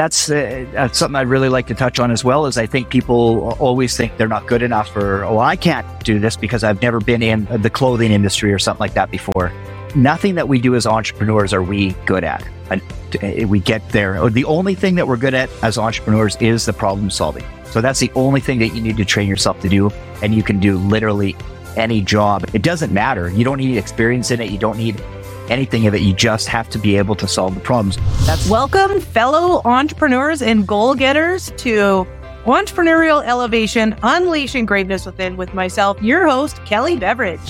That's, uh, something I'd really like to touch on as well. Is I think people always think they're not good enough, or oh, I can't do this because I've never been in the clothing industry or something like that before. Nothing that we do as entrepreneurs are we good at. Uh, we get there. The only thing that we're good at as entrepreneurs is the problem solving. So that's the only thing that you need to train yourself to do, and you can do literally any job. It doesn't matter. You don't need experience in it. You don't need anything of it. You just have to be able to solve the problems. That's welcome, fellow entrepreneurs and goal getters, to Entrepreneurial Elevation Unleashing Greatness Within with myself, your host, Kelley Beveridge.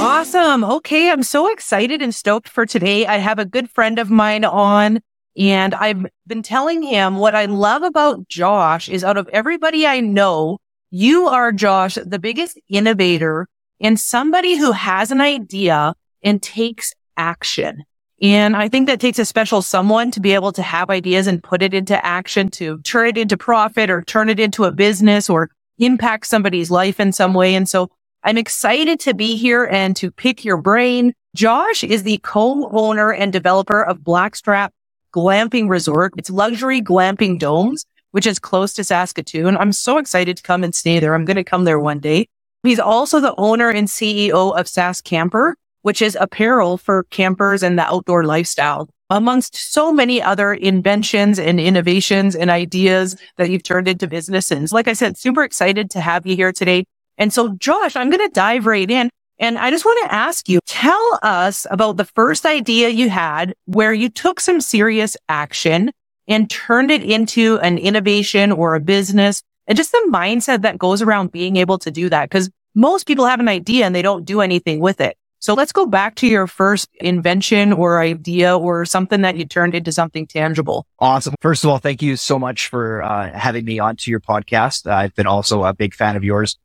Awesome. Okay, I'm so excited and stoked for today. I have a good friend of mine on and I've been telling him what I love about Josh is out of everybody I know, you are Josh, the biggest innovator and somebody who has an idea and takes action. And I think that takes a special someone to be able to have ideas and put it into action to turn it into profit or turn it into a business or impact somebody's life in some way. And so I'm excited to be here and to pick your brain. Josh is the co-owner and developer of Blackstrap glamping resort. It's luxury glamping domes, which is close to Saskatoon. I'm so excited to come and stay there. I'm going to come there one day. He's also the owner and CEO of Sask Camper, which is apparel for campers and the outdoor lifestyle, amongst so many other inventions and innovations and ideas that you've turned into businesses. Like I said, super excited to have you here today. And so, Josh, I'm going to dive right in. And I just want to ask you, tell us about the first idea you had where you took some serious action and turned it into an innovation or a business and just the mindset that goes around being able to do that. Cause most people have an idea and they don't do anything with it. So let's go back to your first invention or idea or something that you turned into something tangible. Awesome. First of all, thank you so much for uh, having me onto your podcast. I've been also a big fan of yours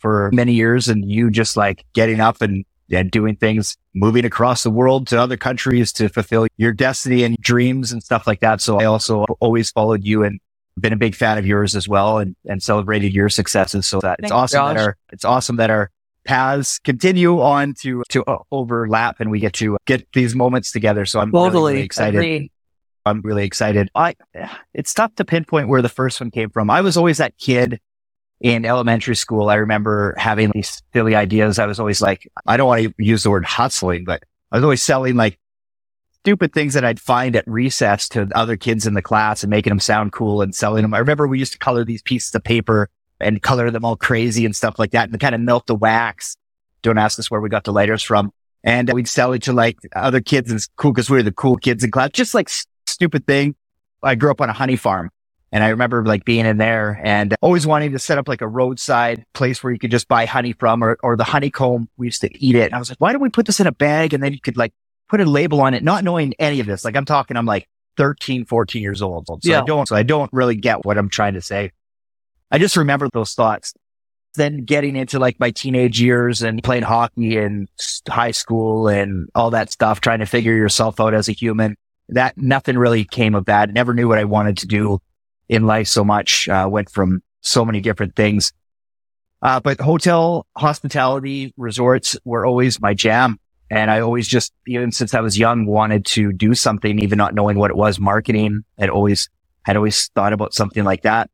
for many years and you just like getting up and, and doing things, moving across the world to other countries to fulfill your destiny and dreams and stuff like that. So I also always followed you and been a big fan of yours as well and, and celebrated your successes. So that it's awesome Josh. that our, it's awesome that our paths continue on to, to overlap and we get to get these moments together. So I'm totally really excited. Agreed. I'm really excited. I, it's tough to pinpoint where the first one came from. I was always that kid in elementary school, I remember having these silly ideas. I was always like, I don't want to use the word hustling, but I was always selling like stupid things that I'd find at recess to other kids in the class and making them sound cool and selling them. I remember we used to color these pieces of paper and color them all crazy and stuff like that and kind of melt the wax. Don't ask us where we got the lighters from. And we'd sell it to like other kids and it's cool because we were the cool kids in class, just like stupid thing. I grew up on a honey farm and I remember like being in there and always wanting to set up like a roadside place where you could just buy honey from or, or the honeycomb. We used to eat it. And I was like, why don't we put this in a bag? And then you could like put a label on it, not knowing any of this. Like I'm talking, I'm like 13, 14 years old. So yeah. I don't, so I don't really get what I'm trying to say. I just remember those thoughts. Then getting into like my teenage years and playing hockey in high school and all that stuff, trying to figure yourself out as a human. That nothing really came of that. Never knew what I wanted to do in life so much, uh, went from so many different things. Uh, but hotel hospitality resorts were always my jam. And I always just, even since I was young, wanted to do something, even not knowing what it was, marketing. I'd always, had always thought about something like that.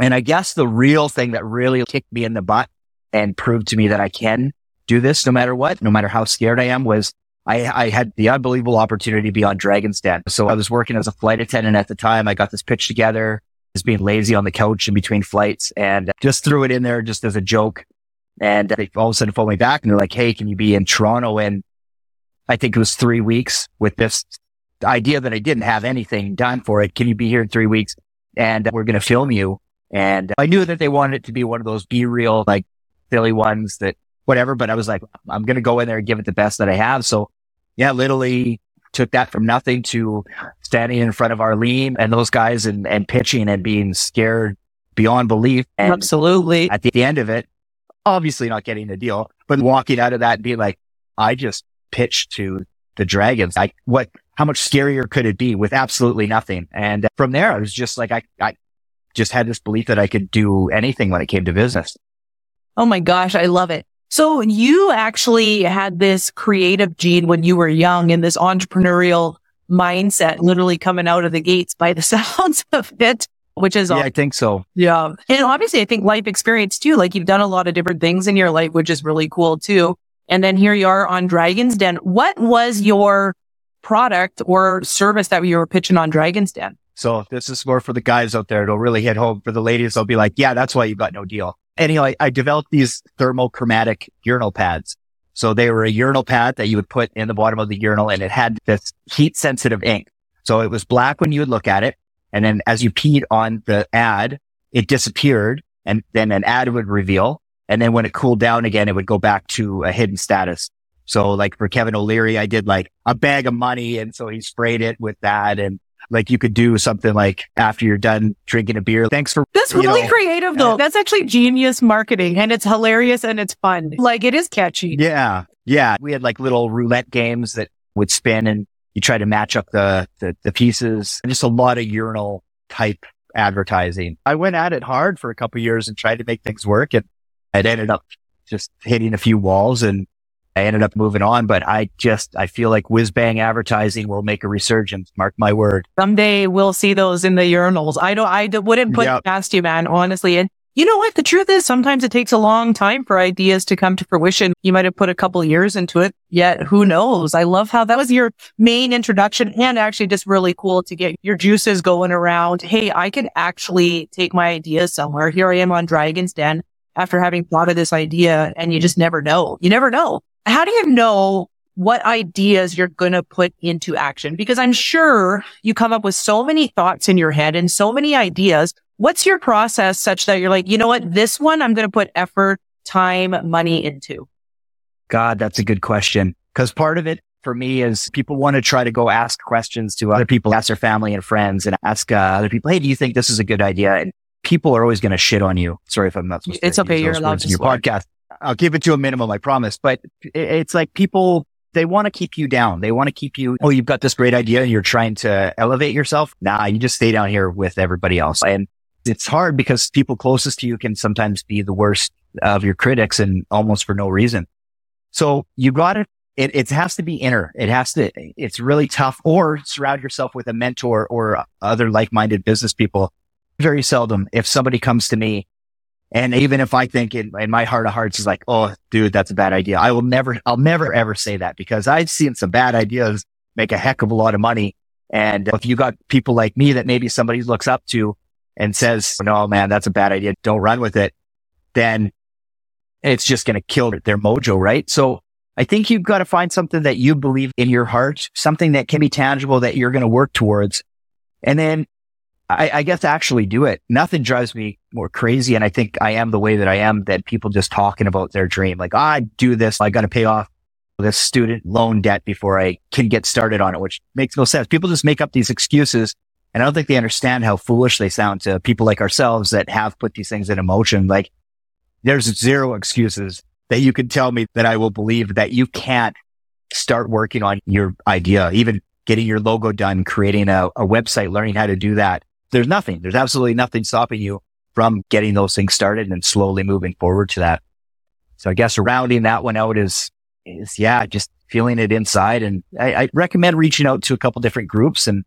And I guess the real thing that really kicked me in the butt and proved to me that I can do this no matter what, no matter how scared I am was I, I had the unbelievable opportunity to be on Dragon's Den. So I was working as a flight attendant at the time. I got this pitch together, just being lazy on the couch in between flights and just threw it in there just as a joke. And they all of a sudden phoned me back and they're like, Hey, can you be in Toronto? And I think it was three weeks with this idea that I didn't have anything done for it. Can you be here in three weeks? And we're going to film you. And I knew that they wanted it to be one of those be real, like silly ones that whatever. But I was like, I'm going to go in there and give it the best that I have. So yeah, literally took that from nothing to standing in front of Arlene and those guys and, and pitching and being scared beyond belief. And Absolutely. At the, the end of it, obviously not getting the deal, but walking out of that and being like, I just pitched to the Dragons. Like what, how much scarier could it be with absolutely nothing? And from there, I was just like, I, I just had this belief that I could do anything when it came to business. Oh my gosh. I love it. So you actually had this creative gene when you were young and this entrepreneurial mindset literally coming out of the gates by the sounds of it, which is, Yeah, I think so. yeah. And obviously I think life experience too, like you've done a lot of different things in your life, which is really cool too. And then here you are on Dragon's Den. What was your product or service that you were pitching on Dragon's Den? So this is more for the guys out there. It'll really hit home for the ladies. They'll be like, yeah, that's why you got no deal. I, I developed these thermochromatic urinal pads. So they were a urinal pad that you would put in the bottom of the urinal and it had this heat sensitive ink. So it was black when you would look at it. And then as you peed on the ad, it disappeared and then an ad would reveal. And then when it cooled down again, it would go back to a hidden status. So like for Kevin O'Leary, I did like a bag of money. And so he sprayed it with that. And like you could do something like after you're done drinking a beer. Thanks for That's really know, creative though. That's actually genius marketing and it's hilarious and it's fun. Like it is catchy. Yeah. Yeah. We had like little roulette games that would spin and you try to match up the, the, the pieces and just a lot of urinal type advertising. I went at it hard for a couple years and tried to make things work and it ended up just hitting a few walls and I ended up moving on, but I just, I feel like whiz bang advertising will make a resurgence. Mark my word. Someday we'll see those in the urinals. I don't, I wouldn't put Yep. it past you, man, honestly. And you know what? The truth is sometimes it takes a long time for ideas to come to fruition. You might have put a couple years into it, yet who knows? I love how that was your main introduction and actually just really cool to get your juices going around. Hey, I could actually take my ideas somewhere. Here I am on Dragon's Den after having thought of this idea and you just never know. You never know. How do you know what ideas you're going to put into action? Because I'm sure you come up with so many thoughts in your head and so many ideas. What's your process such that you're like, you know what? This one I'm going to put effort, time, money into. God, that's a good question. Cause part of it for me is people want to try to go ask questions to other people, ask their family and friends and ask uh, other people, Hey, do you think this is a good idea? And people are always going to shit on you. Sorry if I'm not supposed It's okay, you're allowed to in your swear. podcast. I'll keep it to a minimum, I promise. But it's like people, they want to keep you down. They want to keep you, oh, you've got this great idea and you're trying to elevate yourself. Nah, you just stay down here with everybody else. And it's hard because people closest to you can sometimes be the worst of your critics and almost for no reason. So you got to, it, it has to be inner. It has to, it's really tough or surround yourself with a mentor or other like-minded business people. Very seldom if somebody comes to me and even if I think in, in my heart of hearts is like, oh, dude, that's a bad idea. I will never, I'll never ever say that because I've seen some bad ideas make a heck of a lot of money. And if you got people like me that maybe somebody looks up to and says, no, man, that's a bad idea. Don't run with it. Then it's just going to kill their mojo. Right. So I think you've got to find something that you believe in your heart, something that can be tangible that you're going to work towards. And then I, I guess actually do it. Nothing drives me more crazy. And I think I am the way that I am that people just talking about their dream. Like, "Ah, I do this. I got to pay off this student loan debt before I can get started on it, which makes no sense. People just make up these excuses. And I don't think they understand how foolish they sound to people like ourselves that have put these things in motion. Like there's zero excuses that you can tell me that I will believe that you can't start working on your idea, even getting your logo done, creating a, a website, learning how to do that. There's nothing. There's absolutely nothing stopping you from getting those things started and slowly moving forward to that. So I guess rounding that one out is, is yeah, just feeling it inside. And I, I recommend reaching out to a couple different groups and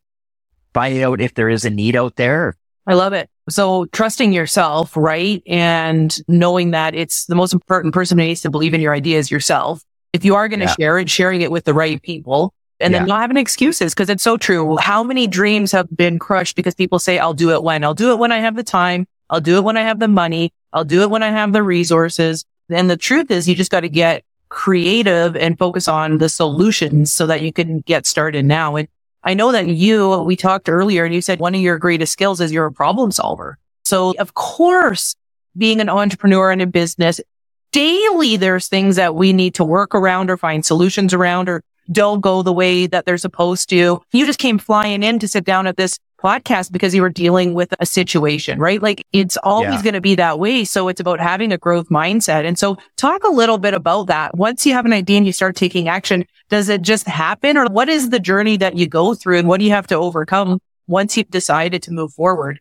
finding out if there is a need out there. I love it. So trusting yourself, right? And knowing that it's the most important person who needs to believe in your ideas yourself. If you are going to Yeah. share it, sharing it with the right people and then Yeah. not having excuses because it's so true. How many dreams have been crushed because people say, I'll do it when I'll do it when I have the time. I'll do it when I have the money. I'll do it when I have the resources. And the truth is you just got to get creative and focus on the solutions so that you can get started now. And I know that you, we talked earlier and you said one of your greatest skills is you're a problem solver. So of course, being an entrepreneur in a business, daily there's things that we need to work around or find solutions around or don't go the way that they're supposed to. You just came flying in to sit down at this podcast because you were dealing with a situation, right? Like it's always Yeah. going to be that way. So it's about having a growth mindset. And so talk a little bit about that. Once you have an idea and you start taking action, does it just happen or what is the journey that you go through and what do you have to overcome once you've decided to move forward?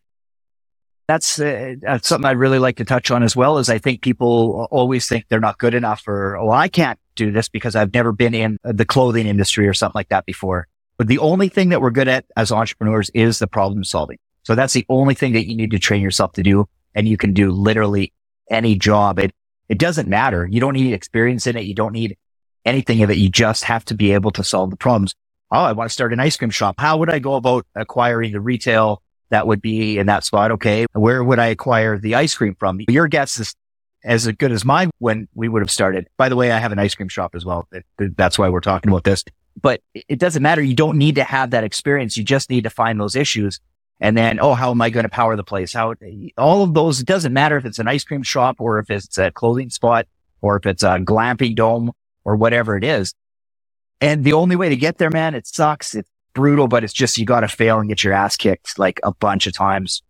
that's, uh, that's something I'd really like to touch on as well. Is I think people always think they're not good enough, or oh, I can't do this because I've never been in the clothing industry or something like that before. But the only thing that we're good at as entrepreneurs is the problem solving. So that's the only thing that you need to train yourself to do. And you can do literally any job. It, it doesn't matter. You don't need experience in it. You don't need anything of it. You just have to be able to solve the problems. Oh, I want to start an ice cream shop. How would I go about acquiring the retail that would be in that spot? Okay. Where would I acquire the ice cream from? Your guess is as good as mine when we would have started. By the way, I have an ice cream shop as well. That's why we're talking about this, but it doesn't matter. You don't need to have that experience. You just need to find those issues. And then, oh, how am I going to power the place? How all of those, it doesn't matter if it's an ice cream shop or if it's a clothing spot or if it's a glamping dome or whatever it is. And the only way to get there, man, it sucks. It's brutal, but it's just, you got to fail and get your ass kicked like a bunch of times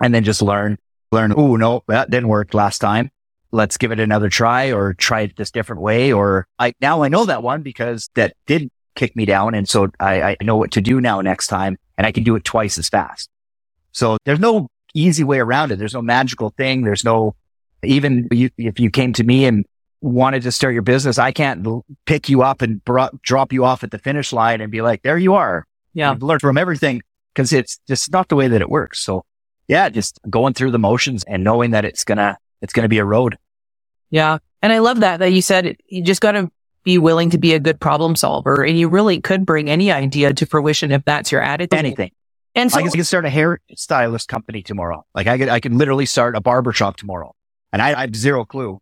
and then just learn, learn. Oh, no, that didn't work last time. Let's give it another try or try it this different way. Or I, now I know that one because that did kick me down. And so I, I know what to do now next time and I can do it twice as fast. So there's no easy way around it. There's no magical thing. There's no, even you, if you came to me and wanted to start your business, I can't pick you up and drop you off at the finish line and be like, there you are. Yeah. You've learned from everything because it's just not the way that it works. So yeah, just going through the motions and knowing that it's gonna, it's gonna be a road. Yeah. And I love that, that you said you just got to be willing to be a good problem solver and you really could bring any idea to fruition if that's your attitude. Anything. And so I guess you can start a hair stylist company tomorrow. Like I could, I can literally start a barber shop tomorrow and I, I have zero clue.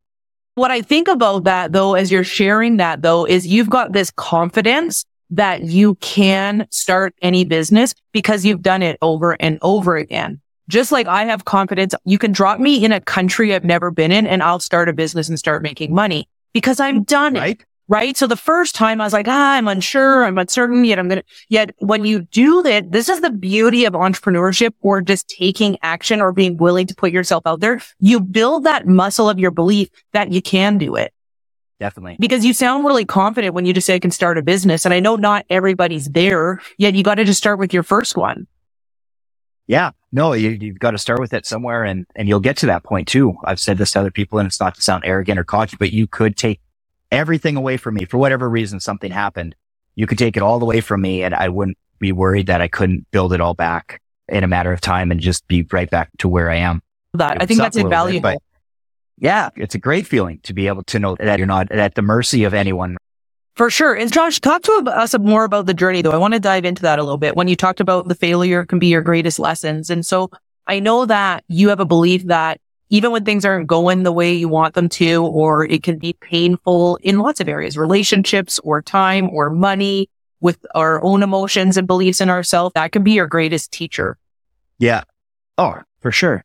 What I think about that though, as you're sharing that though, is you've got this confidence that you can start any business because you've done it over and over again. Just like I have confidence, you can drop me in a country I've never been in and I'll start a business and start making money because I've done right? it right? So the first time I was like, ah, I'm unsure, I'm uncertain, yet I'm going to, yet when you do that, this is the beauty of entrepreneurship or just taking action or being willing to put yourself out there. You build that muscle of your belief that you can do it. Definitely. Because you sound really confident when you just say I can start a business. And I know not everybody's there, yet you got to just start with your first one. Yeah. No, you, you've got to start with it somewhere and, and you'll get to that point too. I've said this to other people and it's not to sound arrogant or cocky, but you could take everything away from me for whatever reason something happened. You could take it all away from me and I wouldn't be worried that I couldn't build it all back in a matter of time and just be right back to where I am. That I think that's invaluable. Bit, yeah, it's a great feeling to be able to know that you're not at the mercy of anyone. For sure. And Josh, talk to us more about the journey though. I want to dive into that a little bit. When you talked about the failure can be your greatest lessons. And so I know that you have a belief that even when things aren't going the way you want them to, or it can be painful in lots of areas, relationships or time or money with our own emotions and beliefs in ourselves. That can be your greatest teacher. Yeah. Oh, for sure.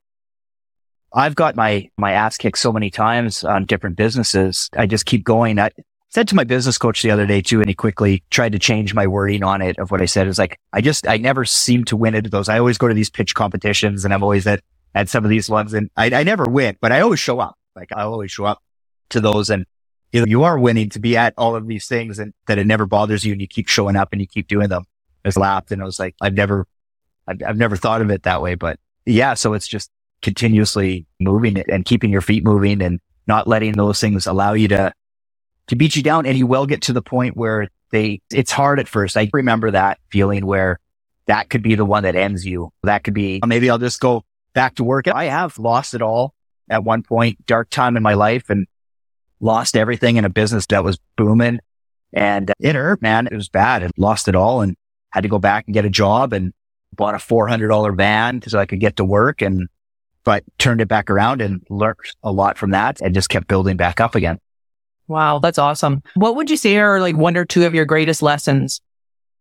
I've got my, my ass kicked so many times on different businesses. I just keep going. I said to my business coach the other day too, and he quickly tried to change my wording on it of what I said. Is like, I just, I never seem to win at those. I always go to these pitch competitions and I'm always at at some of these ones and I, I never win, but I always show up. Like I always show up to those and you, know, you are winning to be at all of these things and that it never bothers you and you keep showing up and you keep doing them. I just laughed and I was like, I've never, I've, I've never thought of it that way, but yeah. So it's just continuously moving it and keeping your feet moving and not letting those things allow you to, to beat you down. And you will get to the point where they, it's hard at first. I remember that feeling where that could be the one that ends you. That could be, maybe I'll just go back to work. I have lost it all at one point, dark time in my life and lost everything in a business that was booming. And it hurt, man. It was bad. I lost it all and had to go back and get a job and bought a $400 van so I could get to work and, but turned it back around and learned a lot from that and just kept building back up again. Wow. That's awesome. What would you say are like one or two of your greatest lessons?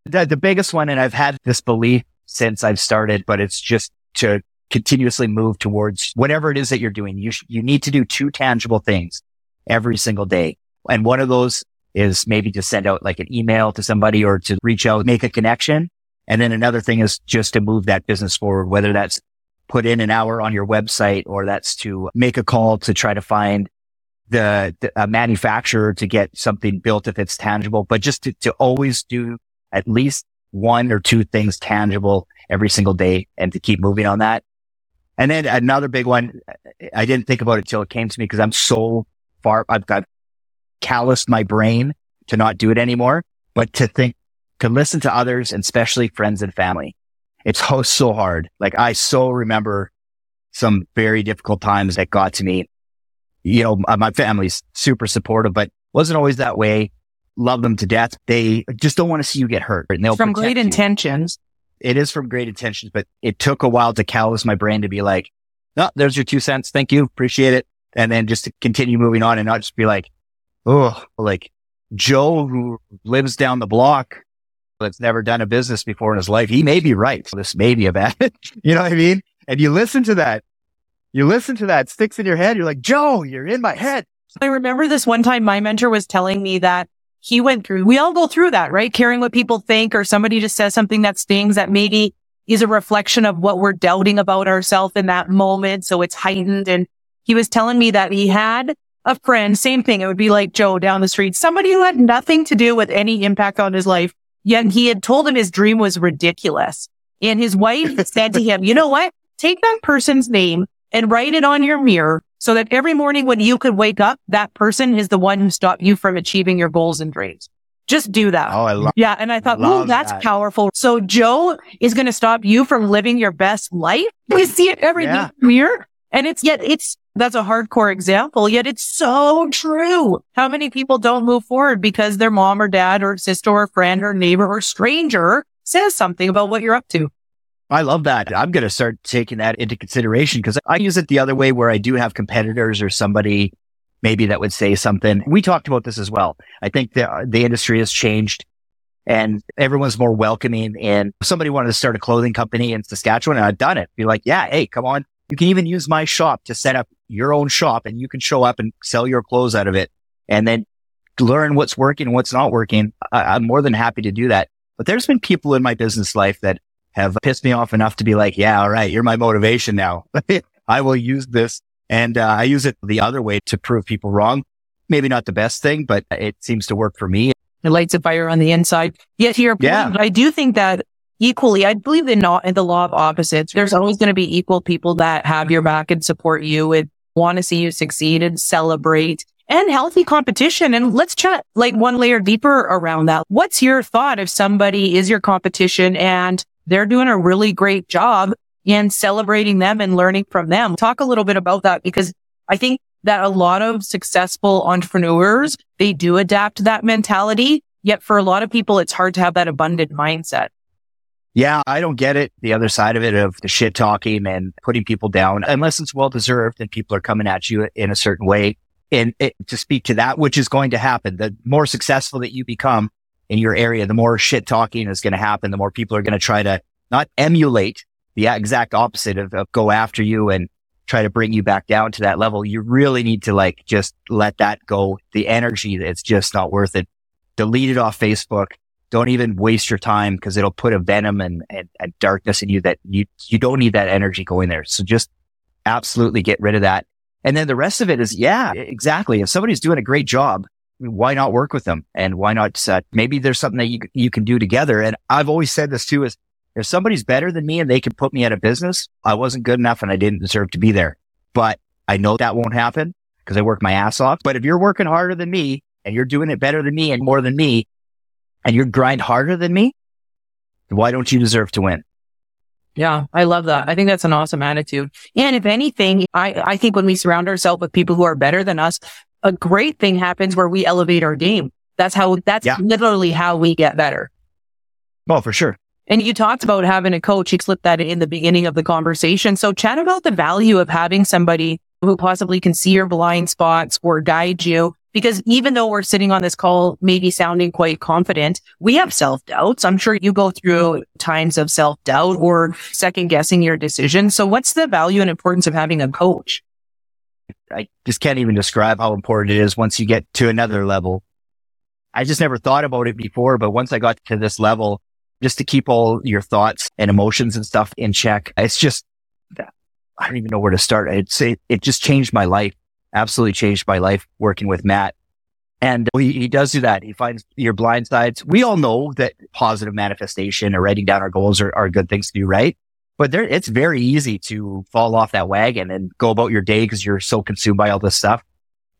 The, the biggest one, and I've had this belief since I've started, but it's just to continuously move towards whatever it is that you're doing. You, sh- you need to do two tangible things every single day. And one of those is maybe to send out like an email to somebody or to reach out, make a connection. And then another thing is just to move that business forward, whether that's put in an hour on your website or that's to make a call to try to find the, the manufacturer to get something built if it's tangible, but just to, to always do at least one or two things tangible every single day and to keep moving on that And then another big one, I didn't think about it till it came to me because I'm so far, I've got calloused my brain to not do it anymore, but to think, to listen to others and especially friends and family. It's so, so hard. Like I so remember some very difficult times that got to me. You know, uh, my family's super supportive, but wasn't always that way. Love them to death. They just don't want to see you get hurt. And they'll from great you. intentions. It is from great intentions, but it took a while to callous my brain to be like, no, there's your two cents. Thank you. Appreciate it. And then just to continue moving on and not just be like, oh, like Joe who lives down the block that's never done a business before in his life. He may be right. This may be a bad, you know what I mean? And you listen to that. You listen to that sticks in your head. You're like, Joe, you're in my head. I remember this one time my mentor was telling me that he went through, we all go through that, right? Caring what people think or somebody just says something that stings that maybe is a reflection of what we're doubting about ourselves in that moment. So it's heightened. And he was telling me that he had a friend, same thing. It would be like Joe down the street, somebody who had nothing to do with any impact on his life. Yet he had told him his dream was ridiculous. And his wife said to him, you know what? Take that person's name and write it on your mirror so that every morning when you could wake up, that person is the one who stopped you from achieving your goals and dreams. Just do that. Oh, I love Yeah. And I thought, oh, that's that. powerful. So Joe is going to stop you from living your best life. We see it every Yeah. mirror. And it's yet it's, that's a hardcore example, yet it's so true. How many people don't move forward because their mom or dad or sister or friend or neighbor or stranger says something about what you're up to? I love that. I'm going to start taking that into consideration because I use it the other way where I do have competitors or somebody maybe that would say something. We talked about this as well. I think the, the industry has changed and everyone's more welcoming. And somebody wanted to start a clothing company in Saskatchewan and I've done it. Be like, yeah, hey, come on. You can even use my shop to set up your own shop and you can show up and sell your clothes out of it and then learn what's working and what's not working. I, I'm more than happy to do that. But there's been people in my business life that have pissed me off enough to be like, yeah, all right, you're my motivation now. I will use this. And uh, I use it the other way to prove people wrong. Maybe not the best thing, but it seems to work for me. It lights a fire on the inside. Yet here, Yeah. I do think that equally, I believe in not in the law of opposites. There's always going to be equal people that have your back and support you and want to see you succeed and celebrate and healthy competition. And let's chat like one layer deeper around that. What's your thought if somebody is your competition and they're doing a really great job in celebrating them and learning from them? Talk a little bit about that because I think that a lot of successful entrepreneurs, they do adapt that mentality. Yet for a lot of people, it's hard to have that abundant mindset. Yeah, I don't get it. The other side of it of the shit talking and putting people down, unless it's well deserved and people are coming at you in a certain way. And it, to speak to that, which is going to happen, the more successful that you become in your area, the more shit talking is going to happen. The more people are going to try to not emulate the exact opposite of, of go after you and try to bring you back down to that level. You really need to like just let that go. The energy, it's just not worth it. Delete it off Facebook don't even waste your time because it'll put a venom and, and, and, darkness in you that you, you don't need that energy going there. So just absolutely get rid of that. And then the rest of it is, yeah, exactly. If somebody's doing a great job, why not work with them? And why not, maybe there's something that you, you can do together. And I've always said this too is if somebody's better than me and they can put me out of business, I wasn't good enough and I didn't deserve to be there. But I know that won't happen because I work my ass off. But if you're working harder than me and you're doing it better than me and more than me, and you're grind harder than me, why don't you deserve to win? Yeah, I love that. I think that's an awesome attitude. And if anything, I, I think when we surround ourselves with people who are better than us, a great thing happens where we elevate our game. That's how, that's Yeah. literally how we get better. Well, for sure. And you talked about having a coach. You slipped that in the beginning of the conversation. So chat about the value of having somebody who possibly can see your blind spots or guide you. Because even though we're sitting on this call, maybe sounding quite confident, we have self doubts. I'm sure you go through times of self doubt or second guessing your decisions. So what's the value and importance of having a coach? I just can't even describe how important it is once you get to another level. I just never thought about it before, but once I got to this level, just to keep all your thoughts and emotions and stuff in check, it's just, I don't even know where to start. I'd say it just changed my life, absolutely changed my life working with Matt. And he, he does do that. He finds your blind sides. We all know that positive manifestation or writing down our goals are, are good things to do, right? But there, it's very easy to fall off that wagon and go about your day because you're so consumed by all this stuff.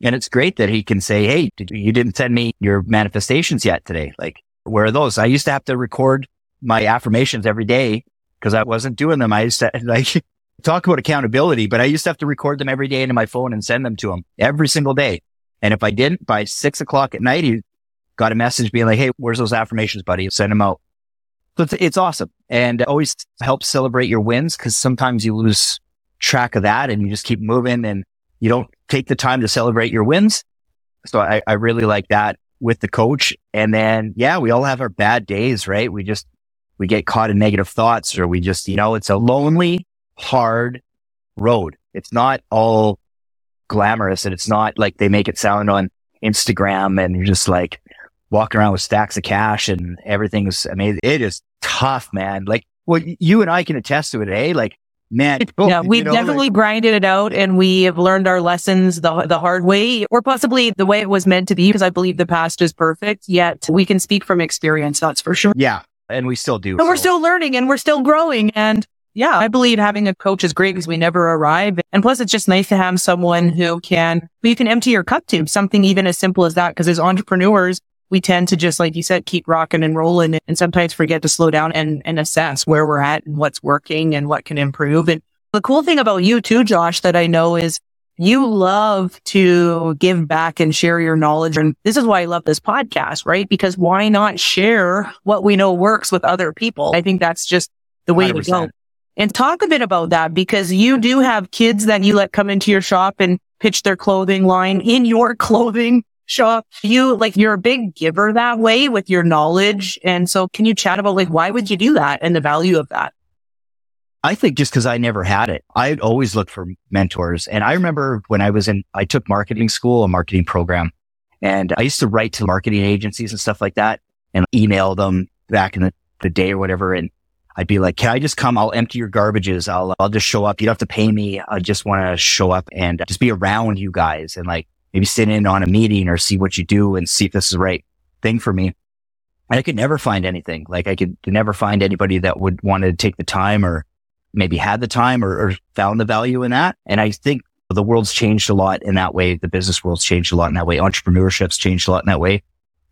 And it's great that he can say, Hey, did, you didn't send me your manifestations yet today. Like, where are those? I used to have to record my affirmations every day because I wasn't doing them. I used to like talk about accountability, but I used to have to record them every day into my phone and send them to him every single day. And if I didn't by six o'clock at night, he got a message being like, Hey, where's those affirmations, buddy? Send them out. So it's, it's awesome and always helps celebrate your wins because sometimes you lose track of that and you just keep moving and you don't take the time to celebrate your wins. So I, I really like that with the coach. And then, yeah, we all have our bad days, right? We just, we get caught in negative thoughts or we just, you know, it's a lonely, hard road. It's not all glamorous and it's not like they make it sound on Instagram and you're just like walking around with stacks of cash and everything's amazing. It is tough, man. Like, well, you and I can attest to it, eh? Like, man. Yeah, we've you know, definitely like, grinded it out and we have learned our lessons the, the hard way or possibly the way it was meant to be because I believe the past is perfect. Yet we can speak from experience. That's for sure. Yeah. And we still do. And so. we're still learning and we're still growing. And yeah, I believe having a coach is great because we never arrive. And plus it's just nice to have someone who can, who you can empty your cup to something even as simple as that. Because as entrepreneurs, we tend to just, like you said, keep rocking and rolling and sometimes forget to slow down and, and assess where we're at and what's working and what can improve. And the cool thing about you too, Josh, that I know is you love to give back and share your knowledge. And this is why I love this podcast, right? Because why not share what we know works with other people? I think that's just the way 100%. to go. And talk a bit about that because you do have kids that you let come into your shop and pitch their clothing line in your clothing shop. You like, you're a big giver that way with your knowledge. And so can you chat about like, why would you do that and the value of that? I think just because I never had it, I'd always looked for mentors. And I remember when I was in, I took marketing school, a marketing program, and I used to write to marketing agencies and stuff like that and email them back in the, the day or whatever. And I'd be like, can I just come? I'll empty your garbages. I'll, I'll just show up. You don't have to pay me. I just want to show up and just be around you guys and like maybe sit in on a meeting or see what you do and see if this is the right thing for me. And I could never find anything. Like I could never find anybody that would want to take the time or maybe had the time or, or found the value in that. And I think the world's changed a lot in that way. The business world's changed a lot in that way. Entrepreneurship's changed a lot in that way.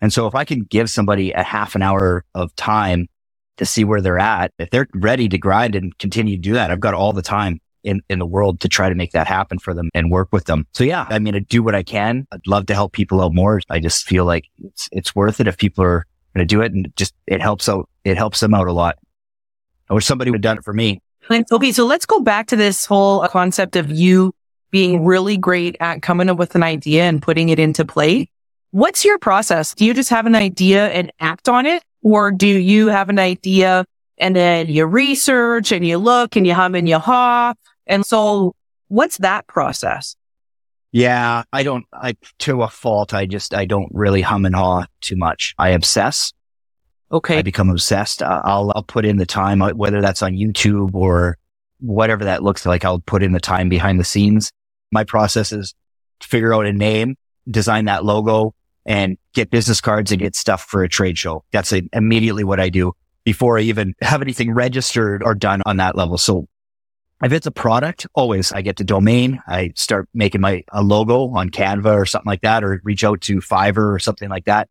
And so if I can give somebody a half an hour of time to see where they're at, if they're ready to grind and continue to do that, I've got all the time in, in the world to try to make that happen for them and work with them. So yeah, I mean, I do what I can. I'd love to help people out more. I just feel like it's, it's worth it if people are going to do it and just, it helps out, it helps them out a lot. I wish somebody would have done it for me. Okay. So let's go back to this whole concept of you being really great at coming up with an idea and putting it into play. What's your process? Do you just have an idea and act on it? Or do you have an idea and then you research and you look and you hum and you haw and so what's that process? Yeah, I don't, I, to a fault, I just, I don't really hum and haw too much. I obsess. Okay. I become obsessed. I'll, I'll put in the time, uh, whether that's on YouTube or whatever that looks like. I'll put in the time behind the scenes. My process is figure out a name, design that logo and get business cards and get stuff for a trade show. That's a, immediately what I do before I even have anything registered or done on that level. So if it's a product, always I get the domain. I start making my a logo on Canva or something like that, or reach out to Fiverr or something like that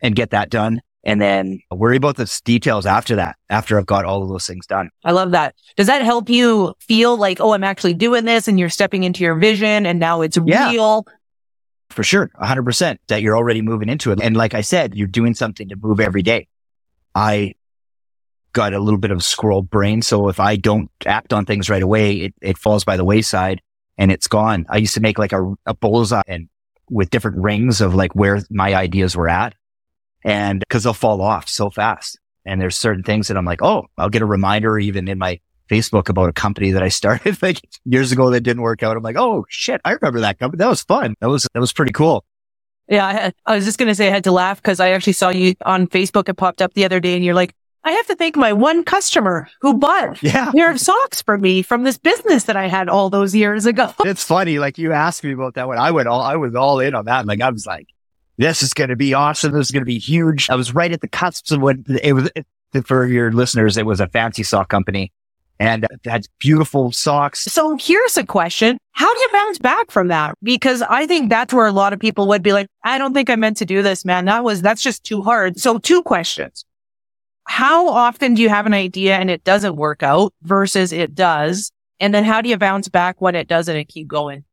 and get that done. And then worry about the details after that, after I've got all of those things done. I love that. Does that help you feel like, oh, I'm actually doing this and you're stepping into your vision and now it's yeah. real? For sure. hundred percent that you're already moving into it. And like I said, you're doing something to move every day. I got a little bit of squirrel brain. So if I don't act on things right away, it, it falls by the wayside and it's gone. I used to make like a, a bullseye and with different rings of like where my ideas were at. And cause they'll fall off so fast. And there's certain things that I'm like, Oh, I'll get a reminder even in my Facebook about a company that I started like years ago that didn't work out. I'm like, Oh shit. I remember that company. That was fun. That was, that was pretty cool. Yeah. I, had, I was just going to say I had to laugh because I actually saw you on Facebook. It popped up the other day and you're like, I have to thank my one customer who bought yeah. a pair of socks for me from this business that I had all those years ago. It's funny. Like you asked me about that one. I went all, I was all in on that. Like I was like, this is going to be awesome. This is going to be huge. I was right at the cusp of when it was, it, for your listeners, it was a fancy sock company and had beautiful socks. So here's a question. How do you bounce back from that? Because I think that's where a lot of people would be like, I don't think I meant to do this, man. That was, that's just too hard. So two questions. How often do you have an idea and it doesn't work out versus it does? And then how do you bounce back when it doesn't and keep going?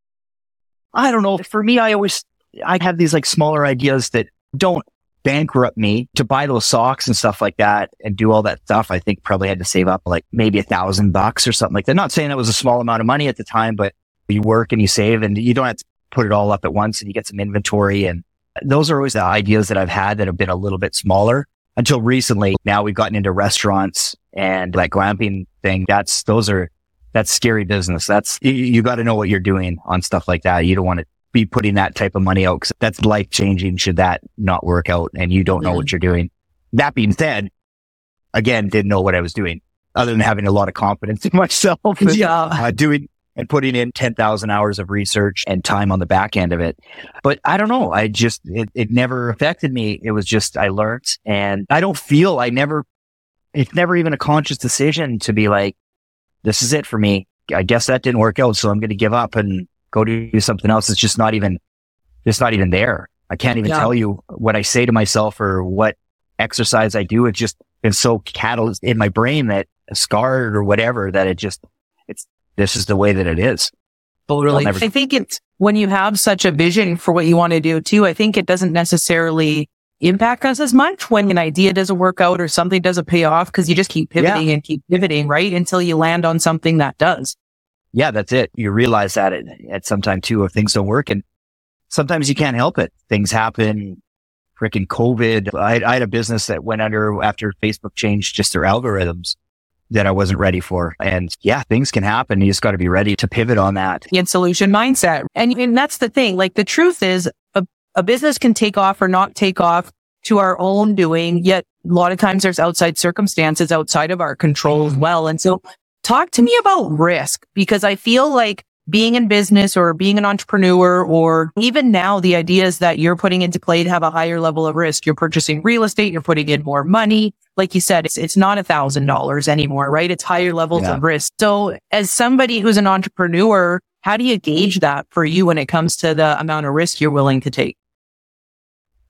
I don't know. For me, I always, I have these like smaller ideas that don't bankrupt me to buy those socks and stuff like that and do all that stuff. I think probably had to save up like maybe a thousand bucks or something like that. Not saying that was a small amount of money at the time, but you work and you save and you don't have to put it all up at once and you get some inventory. And those are always the ideas that I've had that have been a little bit smaller until recently. Now we've gotten into restaurants and that glamping thing. That's, those are, that's scary business. That's, you, you got to know what you're doing on stuff like that. You don't want to be putting that type of money out because that's life changing should that not work out and you don't know what you're doing. That being said, again, didn't know what I was doing other than having a lot of confidence in myself. And, Yeah. Uh, doing and putting in 10,000 hours of research and time on the back end of it. But I don't know. I just, it, it never affected me. It was just, I learned and I don't feel I never, it's never even a conscious decision to be like, this is it for me. I guess that didn't work out. So I'm going to give up and go do something else. It's just not even, it's not even there. I can't even Yeah. tell you what I say to myself or what exercise I do. It's just been so catalyzed in my brain that scarred or whatever that it just, this is the way that it is. Totally. I'll never- I think it's when you have such a vision for what you want to do too, I think it doesn't necessarily impact us as much when an idea doesn't work out or something doesn't pay off because you just keep pivoting and keep pivoting, right? Until you land on something that does. Yeah, that's it. You realize that at, at some time too, if things don't work and sometimes you can't help it. Things happen. Freaking COVID. I, I had a business that went under after Facebook changed just their algorithms that I wasn't ready for. And yeah, things can happen. You just got to be ready to pivot on that. in solution mindset. And, and that's the thing. Like the truth is a, a business can take off or not take off to our own doing. Yet a lot of times there's outside circumstances outside of our control as well. And so talk to me about risk because I feel like being in business or being an entrepreneur or even now the ideas that you're putting into play to have a higher level of risk. You're purchasing real estate. You're putting in more money. Like you said, it's, it's not a thousand dollars anymore, right? It's higher levels Yeah. of risk. So as somebody who's an entrepreneur, how do you gauge that for you when it comes to the amount of risk you're willing to take?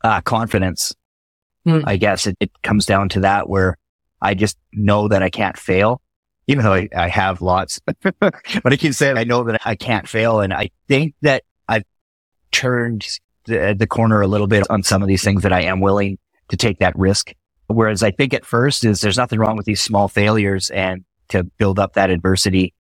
Uh, confidence. Hmm. I guess it, it comes down to that where I just know that I can't fail, even though I, I have lots, but I keep saying I know that I can't fail. And I think that I've turned the, the corner a little bit on some of these things that I am willing to take that risk. Whereas I think at first is there's nothing wrong with these small failures and to build up that adversity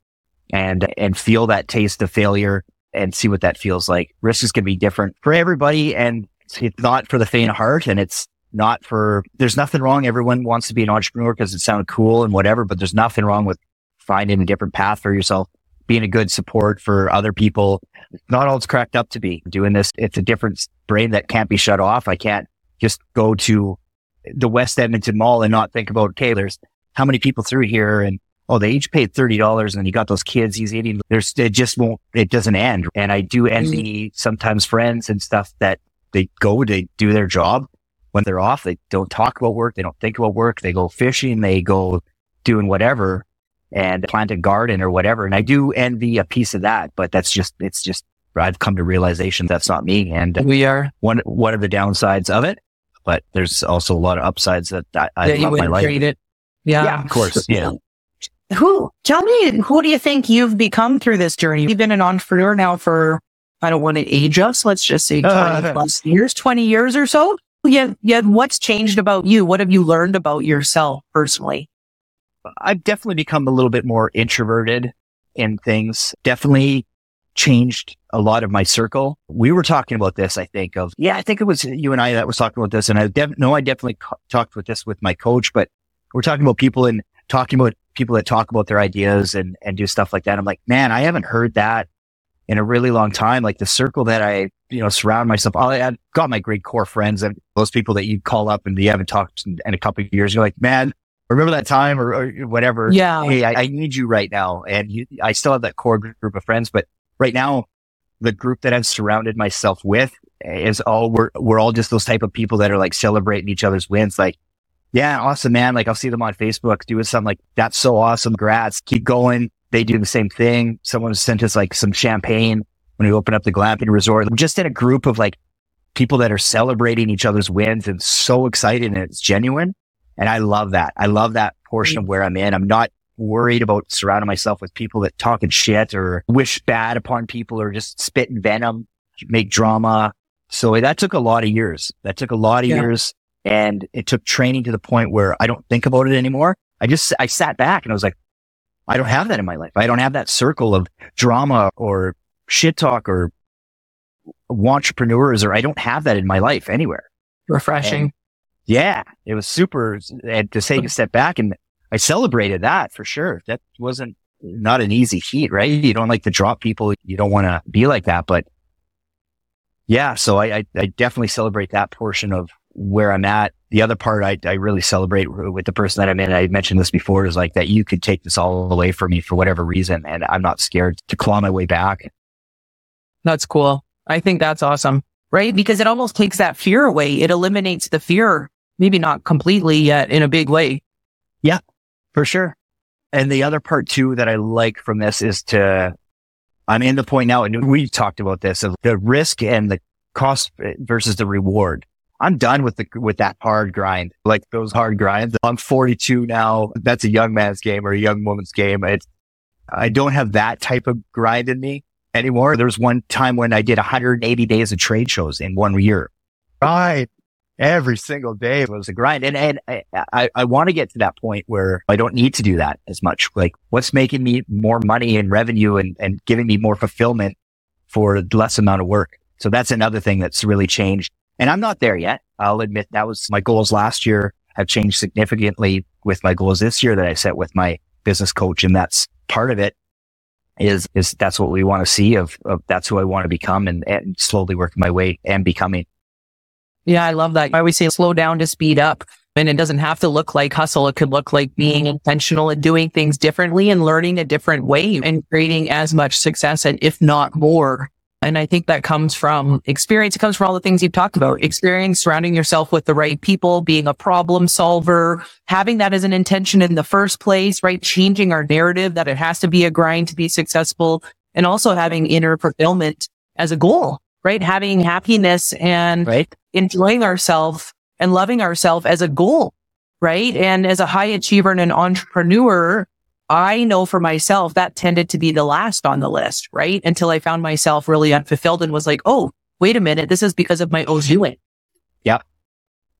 and, and feel that taste of failure and see what that feels like. Risk is going to be different for everybody and it's not for the faint of heart and it's not for, there's nothing wrong. Everyone wants to be an entrepreneur because it sounds cool and whatever, but there's nothing wrong with finding a different path for yourself, being a good support for other people. Not all it's cracked up to be doing this. It's a different brain that can't be shut off. I can't just go to the West Edmonton Mall and not think about, okay, there's how many people through here and oh, they each paid $30 and you got those kids he's eating. There's, it just won't, it doesn't end. And I do envy mm. sometimes friends and stuff that they go to do their job when they're off. They don't talk about work. They don't think about work. They go fishing. They go doing whatever and plant a garden or whatever. And I do envy a piece of that, but that's just, it's just, I've come to realization that's not me. And We are. one, one of the downsides of it, but there's also a lot of upsides that I, I that you love my wouldn't life. trade it. Yeah. Yeah, of course. Yeah. Who, tell me, who do you think you've become through this journey? You've been an entrepreneur now for, I don't want to age us. Let's just say uh, 20 plus years, 20 years or so. Yeah. Yeah. What's changed about you? What have you learned about yourself personally? I've definitely become a little bit more introverted in things. Definitely changed a lot of my circle. We were talking about this, I think of, yeah, I think it was you and I that was talking about this. And I def- know I definitely talked with this with my coach, but we're talking about people and talking about people that talk about their ideas and, and do stuff like that. I'm like, man, I haven't heard that in a really long time. Like the circle that I, you know, surround myself. I, got my great core friends and those people that you call up and you haven't talked in, in a couple of years. You're like, man, remember that time or, or whatever. Yeah. Hey, I, I need you right now. And you, I still have that core group of friends, but right now, the group that I've surrounded myself with is all we're we're all just those type of people that are like celebrating each other's wins. Like Yeah, awesome, man. Like I'll see them on Facebook doing something like that's so awesome. Grats, keep going. They do the same thing. Someone sent us like some champagne when we opened up the glamping resort. We're just in a group of like people that are celebrating each other's wins and so excited and it's genuine. And I love that. I love that portion of where I'm in. I'm not worried about surrounding myself with people that talking shit or wish bad upon people or just spitting venom, make drama. So that took a lot of years. That took a lot of yeah. years and it took training to the point where I don't think about it anymore. I just, I sat back and I was like, I don't have that in my life. I don't have that circle of drama or shit talk or entrepreneurs or I don't have that in my life anywhere. Refreshing. And yeah. It was super and to take a step back and I celebrated that for sure. That wasn't not an easy feat, right? You don't like to drop people. You don't want to be like that, but yeah. So I, I, I definitely celebrate that portion of where I'm at. The other part I, I really celebrate with the person that I'm in. I mentioned this before is like that you could take this all away from me for whatever reason. And I'm not scared to claw my way back. That's cool. I think that's awesome, right? Because it almost takes that fear away. It eliminates the fear, maybe not completely yet in a big way. Yeah, for sure. And the other part too that I like from this is to, I'm in the point now, and we talked about this of the risk and the cost versus the reward. I'm done with the with that hard grind, like those hard grinds. I'm 42 now. That's a young man's game or a young woman's game. It's, I don't have that type of grind in me anymore. There was one time when I did 180 days of trade shows in one year. Right. Every single day was a grind. And, and I, I, I want to get to that point where I don't need to do that as much. Like what's making me more money and revenue and, and giving me more fulfillment for less amount of work. So that's another thing that's really changed and I'm not there yet. I'll admit that was my goals last year have changed significantly with my goals this year that I set with my business coach. And that's part of it is, is that's what we want to see of, of that's who I want to become and, and slowly working my way and becoming. Yeah, I love that. I always say slow down to speed up. And it doesn't have to look like hustle. It could look like being intentional and doing things differently and learning a different way and creating as much success and if not more and I think that comes from experience. It comes from all the things you've talked about, experience, surrounding yourself with the right people, being a problem solver, having that as an intention in the first place, right? Changing our narrative that it has to be a grind to be successful and also having inner fulfillment as a goal, right? Having happiness and right. enjoying ourselves and loving ourselves as a goal, right? And as a high achiever and an entrepreneur, I know for myself that tended to be the last on the list, right? Until I found myself really unfulfilled and was like, oh, wait a minute. This is because of my own doing. Yeah.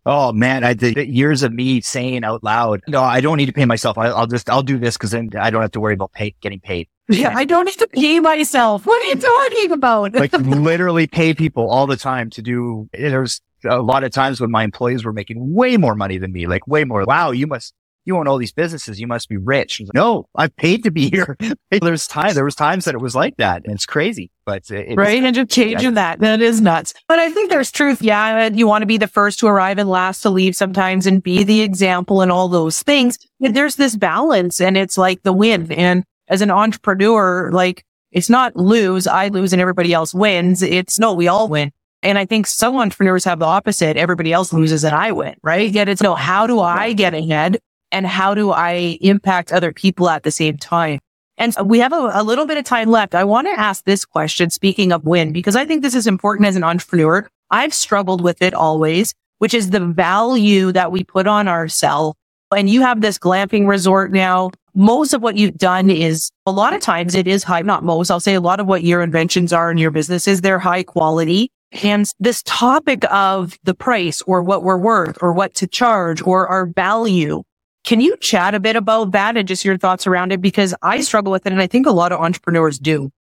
Oh man, I the years of me saying out loud, no, I don't need to pay myself. I, will just, I'll do this because then I don't have to worry about pay, getting paid. Yeah, I don't need to pay myself. What are you talking about? like literally pay people all the time to do. There's a lot of times when my employees were making way more money than me, like way more. Wow, you must you own all these businesses. You must be rich. Like, no, I paid to be here. There's time. There was times that it was like that, and it's crazy. But it, right, and just changing I, that that is nuts. But I think there's truth. Yeah, you want to be the first to arrive and last to leave sometimes, and be the example and all those things. But there's this balance, and it's like the win. And as an entrepreneur, like it's not lose, I lose, and everybody else wins. It's no, we all win. And I think some entrepreneurs have the opposite. Everybody else loses and I win, right? Yet it's no, how do I get ahead? And how do I impact other people at the same time? And we have a, a little bit of time left. I want to ask this question, speaking of win, because I think this is important as an entrepreneur. I've struggled with it always, which is the value that we put on ourselves. And you have this glamping resort now. Most of what you've done is a lot of times it is high, not most. I'll say a lot of what your inventions are in your business is they're high quality. And this topic of the price or what we're worth or what to charge or our value can you chat a bit about that and just your thoughts around it? Because I struggle with it and I think a lot of entrepreneurs do.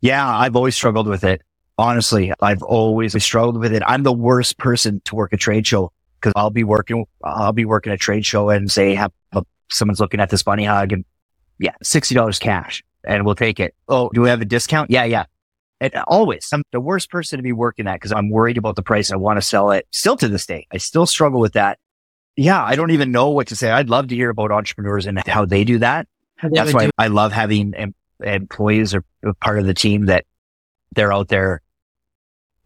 Yeah, I've always struggled with it. Honestly, I've always struggled with it. I'm the worst person to work a trade show because I'll be working, I'll be working a trade show and say, have someone's looking at this bunny hug and yeah, $60 cash and we'll take it. Oh, do we have a discount? Yeah, yeah. And always, I'm the worst person to be working that because I'm worried about the price. I want to sell it still to this day. I still struggle with that yeah, I don't even know what to say. I'd love to hear about entrepreneurs and how they do that. That's why do. I love having em- employees or part of the team that they're out there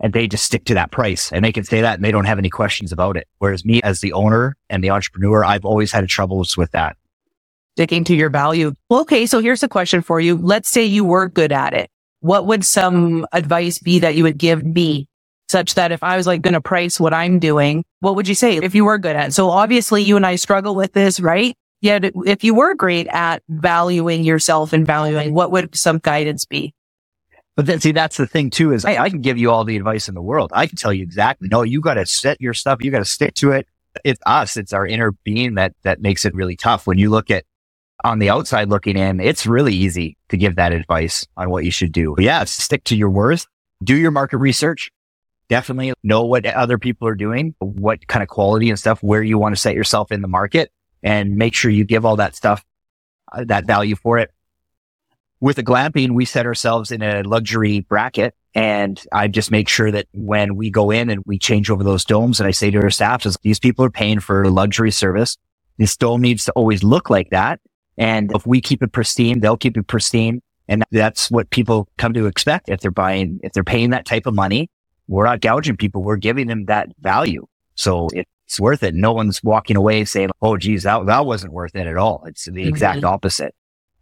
and they just stick to that price and they can say that and they don't have any questions about it. Whereas me as the owner and the entrepreneur, I've always had troubles with that. Sticking to your value. Well, okay. So here's a question for you. Let's say you were good at it. What would some advice be that you would give me such that if I was like going to price what I'm doing, what would you say if you were good at it? So obviously you and I struggle with this, right? Yet if you were great at valuing yourself and valuing, what would some guidance be? But then see, that's the thing too, is hey, I can give you all the advice in the world. I can tell you exactly, no, you got to set your stuff. You got to stick to it. It's us. It's our inner being that, that makes it really tough. When you look at on the outside looking in, it's really easy to give that advice on what you should do. But yeah, stick to your worth, do your market research, definitely know what other people are doing, what kind of quality and stuff, where you want to set yourself in the market and make sure you give all that stuff, uh, that value for it. With the glamping, we set ourselves in a luxury bracket. And I just make sure that when we go in and we change over those domes and I say to our staff, is these people are paying for a luxury service. This dome needs to always look like that. And if we keep it pristine, they'll keep it pristine. And that's what people come to expect if they're buying, if they're paying that type of money. We're not gouging people. We're giving them that value. So it's worth it. No one's walking away saying, Oh, geez, that, that wasn't worth it at all. It's the mm-hmm. exact opposite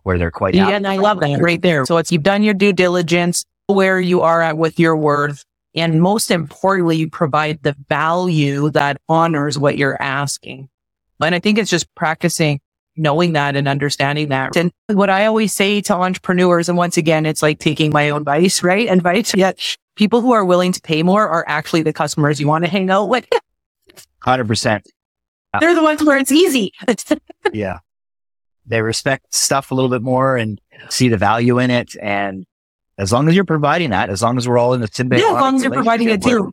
where they're quite. Yeah. And I love that right there. So it's, you've done your due diligence where you are at with your worth. And most importantly, you provide the value that honors what you're asking. And I think it's just practicing knowing that and understanding that. And what I always say to entrepreneurs, and once again, it's like taking my own advice, right? Advice. Yet people who are willing to pay more are actually the customers you want to hang out with. Hundred percent. They're the ones where it's easy. yeah. They respect stuff a little bit more and see the value in it. And as long as you're providing that, as long as we're all in the symbiotic yeah, as long as you're providing it too.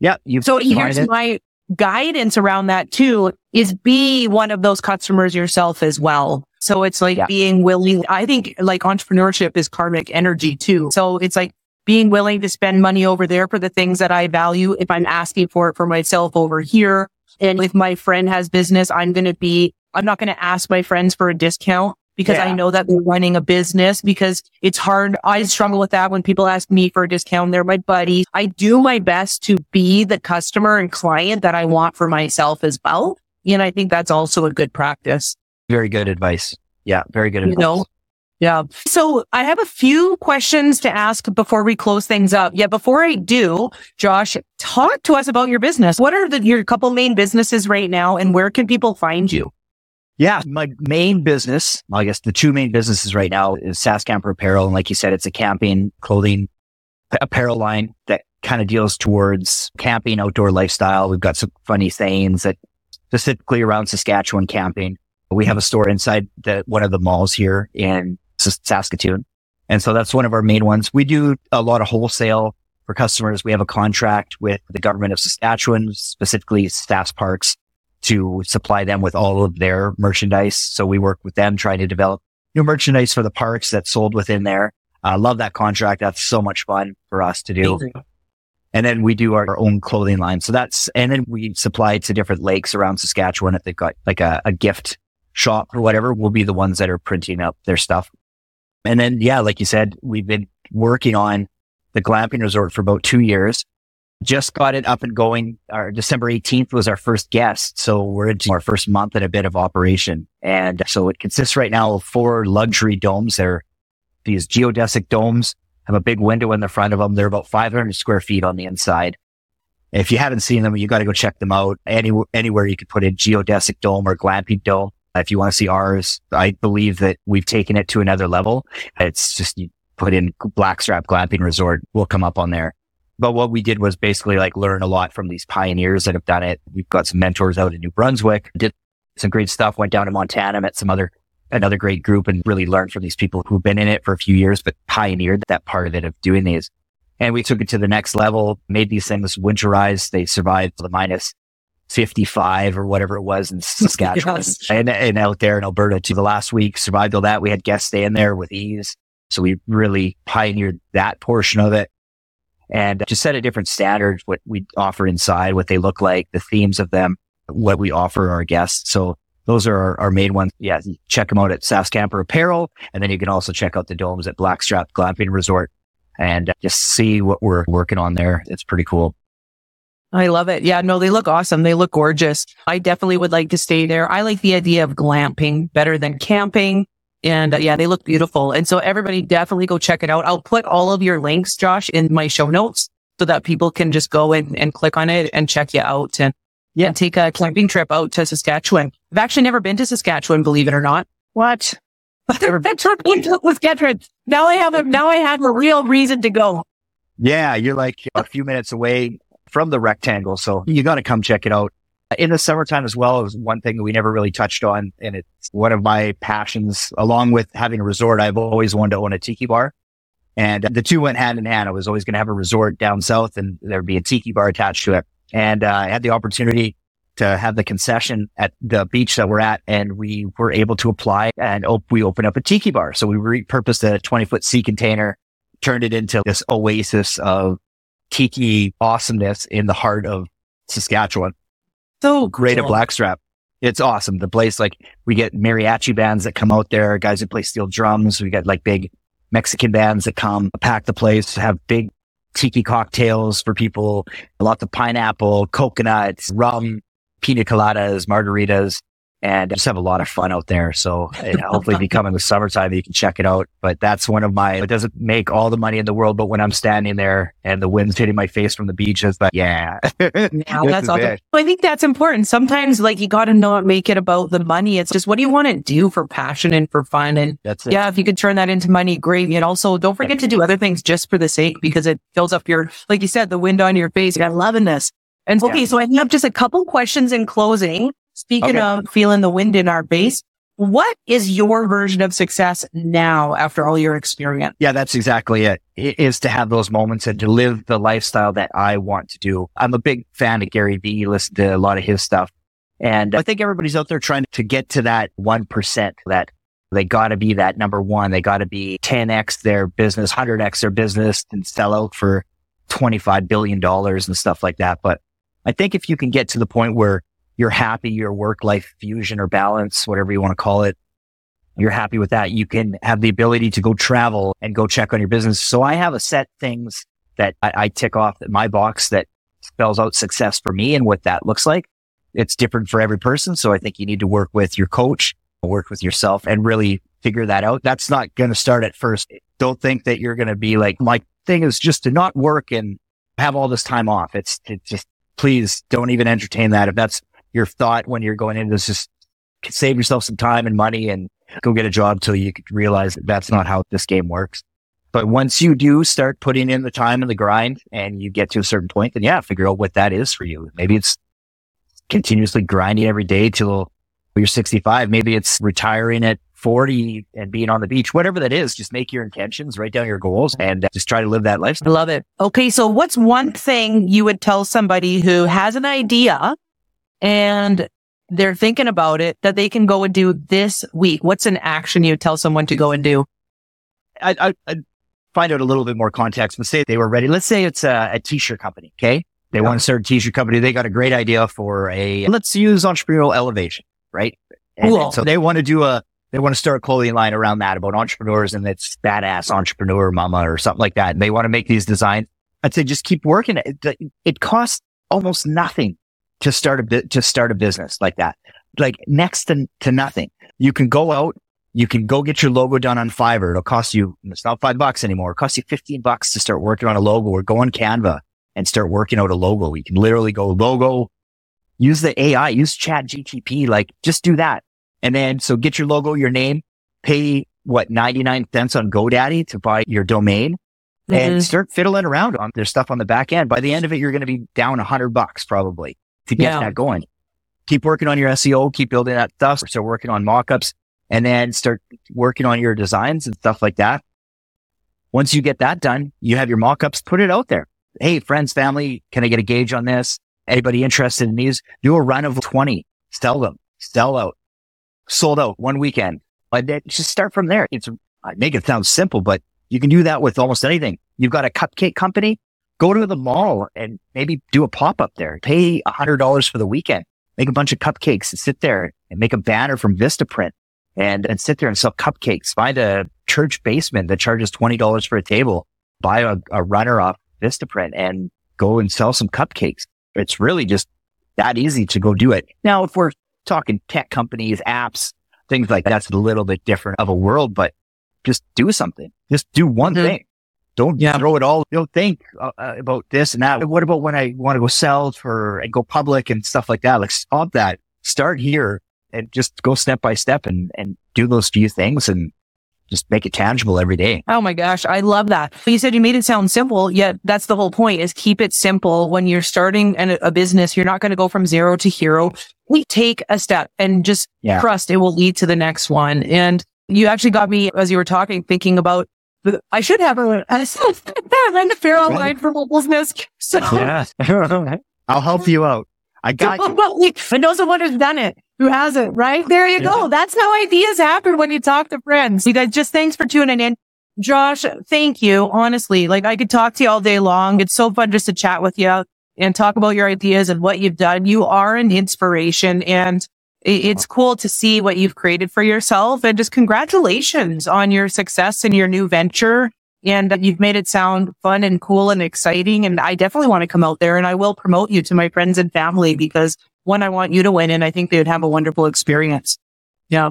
Yeah. You so here's it. my guidance around that too is be one of those customers yourself as well. So it's like yeah. being willing. I think like entrepreneurship is karmic energy too. So it's like being willing to spend money over there for the things that I value. If I'm asking for it for myself over here. And if my friend has business, I'm going to be, I'm not going to ask my friends for a discount because yeah. I know that they're running a business because it's hard. I struggle with that when people ask me for a discount. They're my buddies. I do my best to be the customer and client that I want for myself as well. And I think that's also a good practice. Very good advice. Yeah. Very good advice. You know? Yeah. So I have a few questions to ask before we close things up. Yeah. Before I do, Josh, talk to us about your business. What are the, your couple main businesses right now and where can people find you? Yeah, my main business, I guess the two main businesses right now is Saskamper Apparel. And like you said, it's a camping clothing apparel line that kind of deals towards camping, outdoor lifestyle. We've got some funny sayings that specifically around Saskatchewan camping. We have a store inside the, one of the malls here in Saskatoon. And so that's one of our main ones. We do a lot of wholesale for customers. We have a contract with the government of Saskatchewan, specifically Sask Parks to supply them with all of their merchandise. So we work with them trying to develop new merchandise for the parks that's sold within there. I uh, love that contract. That's so much fun for us to do. And then we do our own clothing line. So that's, and then we supply to different lakes around Saskatchewan. If they've got like a, a gift shop or whatever, we'll be the ones that are printing up their stuff. And then, yeah, like you said, we've been working on the glamping resort for about two years just got it up and going. Our December 18th was our first guest. So we're into our first month and a bit of operation. And so it consists right now of four luxury domes. They're these geodesic domes have a big window in the front of them. They're about 500 square feet on the inside. If you haven't seen them, you got to go check them out. Any, anywhere you could put a geodesic dome or glamping dome. If you want to see ours, I believe that we've taken it to another level. It's just you put in Blackstrap Glamping Resort We'll come up on there. But what we did was basically like learn a lot from these pioneers that have done it. We've got some mentors out in New Brunswick, did some great stuff, went down to Montana, met some other, another great group and really learned from these people who've been in it for a few years, but pioneered that part of it of doing these. And we took it to the next level, made these things winterize. They survived the minus 55 or whatever it was in Saskatchewan yes. and, and out there in Alberta to the last week, survived all that. We had guests staying there with ease. So we really pioneered that portion of it and just set a different standard, what we offer inside, what they look like, the themes of them, what we offer our guests. So those are our, our main ones. Yeah. Check them out at Saskamper Apparel. And then you can also check out the domes at Blackstrap Glamping Resort. and just see what we're working on there. It's pretty cool. I love it. Yeah, no, they look awesome. They look gorgeous. I definitely would like to stay there. I like the idea of glamping better than camping. And uh, yeah, they look beautiful. And so everybody definitely go check it out. I'll put all of your links, Josh, in my show notes so that people can just go in and click on it and check you out and yeah, take a camping trip out to Saskatchewan. I've actually never been to Saskatchewan, believe it or not. What? Never been to Saskatchewan. Now I have a, now I have a real reason to go. Yeah, you're like a few minutes away from the rectangle. So you got to come check it out. In the summertime as well is one thing we never really touched on. And it's one of my passions along with having a resort. I've always wanted to own a tiki bar and the two went hand in hand. I was always going to have a resort down south and there'd be a tiki bar attached to it. And uh, I had the opportunity to have the concession at the beach that we're at and we were able to apply and op- we opened up a tiki bar. So we repurposed a 20 foot sea container, turned it into this oasis of tiki awesomeness in the heart of Saskatchewan. So great cool. at Blackstrap. It's awesome. The place, like we get mariachi bands that come out there, guys who play steel drums. We got like big Mexican bands that come pack the place, have big tiki cocktails for people, lots of pineapple, coconuts, rum, pina coladas, margaritas and just have a lot of fun out there. So hopefully if you come in the summertime, you can check it out. But that's one of my, it doesn't make all the money in the world, but when I'm standing there and the wind's hitting my face from the beach, it's like, yeah. yeah that's awesome. I think that's important. Sometimes like you got to not make it about the money. It's just what do you want to do for passion and for fun? And that's it. yeah, if you could turn that into money, great. And also don't forget to do other things just for the sake because it fills up your, like you said, the wind on your face. I'm loving this. And okay, yeah. so I have just a couple questions in closing. Speaking okay. of feeling the wind in our base, what is your version of success now after all your experience? Yeah, that's exactly it. It is to have those moments and to live the lifestyle that I want to do. I'm a big fan of Gary Vee. Listen to a lot of his stuff. And I think everybody's out there trying to get to that 1% that they got to be that number one. They got to be 10x their business, 100x their business and sell out for $25 billion and stuff like that. But I think if you can get to the point where you're happy, your work life fusion or balance, whatever you want to call it. You're happy with that. You can have the ability to go travel and go check on your business. So I have a set things that I, I tick off my box that spells out success for me and what that looks like. It's different for every person. So I think you need to work with your coach, work with yourself and really figure that out. That's not going to start at first. Don't think that you're going to be like, my thing is just to not work and have all this time off. It's, it's just, please don't even entertain that. If that's your thought when you're going into this just save yourself some time and money and go get a job till you realize that that's not how this game works. But once you do start putting in the time and the grind and you get to a certain point, then yeah, figure out what that is for you. Maybe it's continuously grinding every day till you're 65. Maybe it's retiring at 40 and being on the beach, whatever that is, just make your intentions, write down your goals and just try to live that life. I love it. Okay. So what's one thing you would tell somebody who has an idea and they're thinking about it that they can go and do this week? What's an action you tell someone to go and do? I, I, find out a little bit more context, but say they were ready. Let's say it's a, a t-shirt company. Okay. They yeah. want to start a t-shirt company. They got a great idea for a, let's use entrepreneurial elevation, right? And, cool. and so they want to do a, they want to start a clothing line around that about entrepreneurs and it's badass entrepreneur mama or something like that. And they want to make these designs. I'd say just keep working. It, it costs almost nothing to start a bit, to start a business like that. Like next to, to nothing. You can go out, you can go get your logo done on Fiverr. It'll cost you, it's not five bucks anymore. It costs you 15 bucks to start working on a logo or go on Canva and start working out a logo. You can literally go logo, use the AI, use chat GTP, like just do that. And then, so get your logo, your name, pay what 99 cents on GoDaddy to buy your domain mm-hmm. and start fiddling around on their stuff on the back end. By the end of it, you're going to be down a hundred bucks probably to get yeah. that going. Keep working on your SEO, keep building that stuff. Start working on mockups and then start working on your designs and stuff like that. Once you get that done, you have your mockups, put it out there. Hey, friends, family, can I get a gauge on this? Anybody interested in these? Do a run of 20, sell them, sell out, sold out one weekend. But just start from there. It's, I make it sound simple, but you can do that with almost anything. You've got a cupcake company go to the mall and maybe do a pop up there. Pay a hundred dollars for the weekend. Make a bunch of cupcakes and sit there and make a banner from Vistaprint and, and sit there and sell cupcakes. Find a church basement that charges $20 for a table buy a, a runner off Vistaprint and go and sell some cupcakes. It's really just that easy to go do it. Now, if we're talking tech companies, apps, things like that, that's a little bit different of a world, but just do something. Just do one mm-hmm. thing. Don't yeah. throw it all. Don't think uh, uh, about this and that. What about when I want to go sell for and go public and stuff like that? Like stop that. Start here and just go step by step and, and do those few things and just make it tangible every day. Oh my gosh. I love that. You said you made it sound simple, yet that's the whole point is keep it simple. When you're starting an, a business, you're not going to go from zero to hero. We take a step and just yeah. trust it will lead to the next one. And you actually got me as you were talking, thinking about I should have a, a, a Farrell line for business. So yeah. I'll help you out. I got you. Well, I know someone who's done it, who hasn't, right? There you yeah. go. That's how ideas happen when you talk to friends. You guys, just thanks for tuning in. Josh, thank you. Honestly, like I could talk to you all day long. It's so fun just to chat with you and talk about your ideas and what you've done. You are an inspiration and it's cool to see what you've created for yourself and just congratulations on your success in your new venture. And you've made it sound fun and cool and exciting. And I definitely want to come out there and I will promote you to my friends and family because one, I want you to win and I think they would have a wonderful experience. Yeah.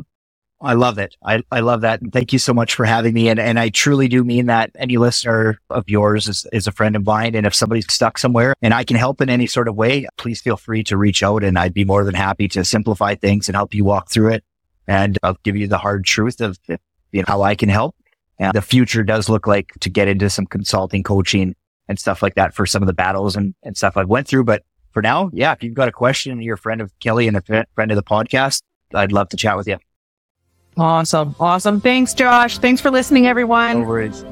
I love it. I, I love that. And thank you so much for having me. And, and I truly do mean that any listener of yours is, is a friend of mine. And if somebody's stuck somewhere and I can help in any sort of way, please feel free to reach out and I'd be more than happy to simplify things and help you walk through it. And I'll give you the hard truth of you know, how I can help. And the future does look like to get into some consulting coaching and stuff like that for some of the battles and, and stuff I've went through. But for now, yeah, if you've got a question, you're a friend of Kelley and a friend of the podcast, I'd love to chat with you. Awesome. Awesome. Thanks, Josh. Thanks for listening, everyone. No worries.